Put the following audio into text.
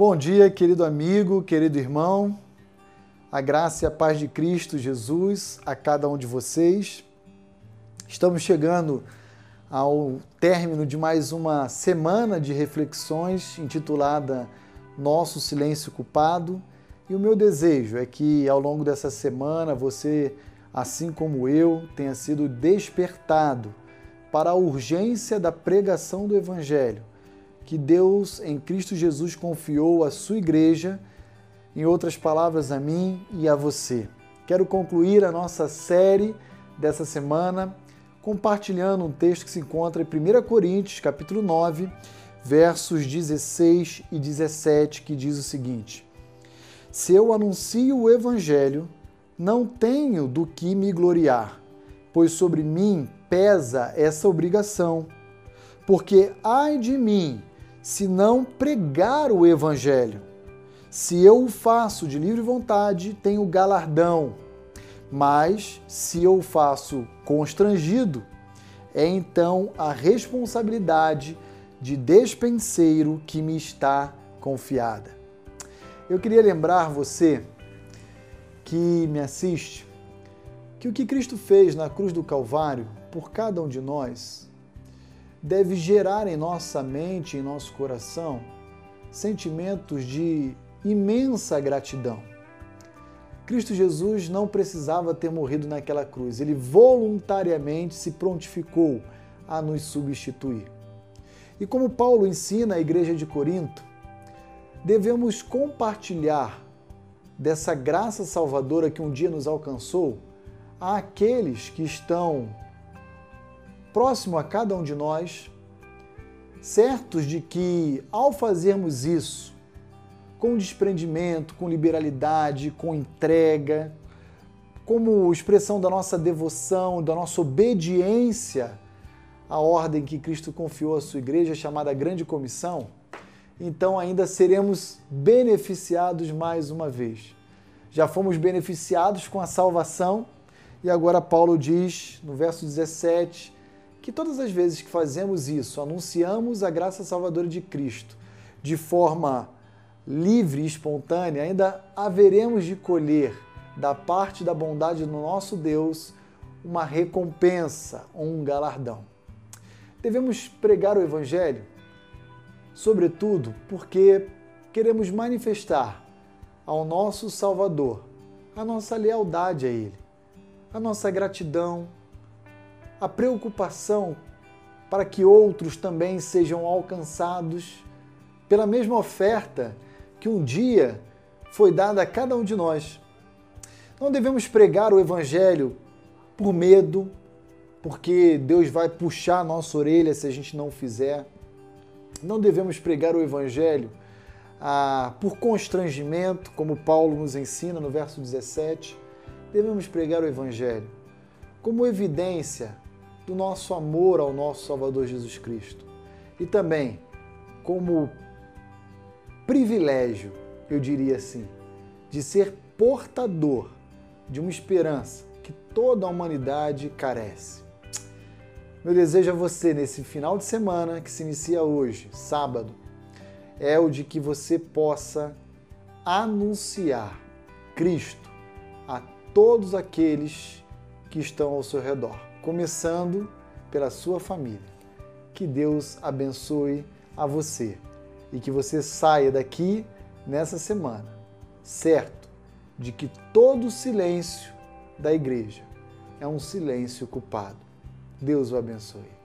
Bom dia, querido amigo, querido irmão. A graça e a paz de Cristo Jesus a cada um de vocês. Estamos chegando ao término de mais uma semana de reflexões intitulada Nosso Silêncio Culpado. E o meu desejo é que ao longo dessa semana você, assim como eu, tenha sido despertado para a urgência da pregação do Evangelho que Deus em Cristo Jesus confiou à sua igreja, em outras palavras, a mim e a você. Quero concluir a nossa série dessa semana compartilhando um texto que se encontra em 1 Coríntios, capítulo 9, versos 16 e 17, que diz o seguinte: Se eu anuncio o evangelho, não tenho do que me gloriar, pois sobre mim pesa essa obrigação. Porque ai de mim, se não pregar o evangelho. Se eu o faço de livre vontade, tenho galardão mas se eu faço constrangido, é então a responsabilidade de despenseiro que me está confiada. Eu queria lembrar você que me assiste que o que Cristo fez na cruz do Calvário por cada um de nós deve gerar em nossa mente, em nosso coração, sentimentos de imensa gratidão. Cristo Jesus não precisava ter morrido naquela cruz, ele voluntariamente se prontificou a nos substituir. E como Paulo ensina a igreja de Corinto, devemos compartilhar dessa graça salvadora que um dia nos alcançou àqueles que estão próximo a cada um de nós, certos de que ao fazermos isso, com desprendimento, com liberalidade, com entrega, como expressão da nossa devoção, da nossa obediência à ordem que Cristo confiou à sua igreja, chamada Grande Comissão, então ainda seremos beneficiados mais uma vez. Já fomos beneficiados com a salvação e agora Paulo diz no verso 17 que todas as vezes que fazemos isso, anunciamos a graça salvadora de Cristo de forma livre e espontânea, ainda haveremos de colher da parte da bondade do nosso Deus uma recompensa, um galardão. Devemos pregar o Evangelho, sobretudo porque queremos manifestar ao nosso Salvador a nossa lealdade a Ele, a nossa gratidão, a preocupação para que outros também sejam alcançados pela mesma oferta que um dia foi dada a cada um de nós. Não devemos pregar o Evangelho por medo, porque Deus vai puxar a nossa orelha se a gente não fizer. Não devemos pregar o Evangelho ah, por constrangimento, como Paulo nos ensina no verso 17. Devemos pregar o Evangelho como evidência do nosso amor ao nosso Salvador Jesus Cristo e também como privilégio, eu diria assim, de ser portador de uma esperança que toda a humanidade carece. Meu desejo a você nesse final de semana que se inicia hoje, sábado, é o de que você possa anunciar Cristo a todos aqueles que estão ao seu redor, começando pela sua família. Que Deus abençoe a você e que você saia daqui nessa semana, certo de que todo silêncio da igreja é um silêncio culpado. Deus o abençoe.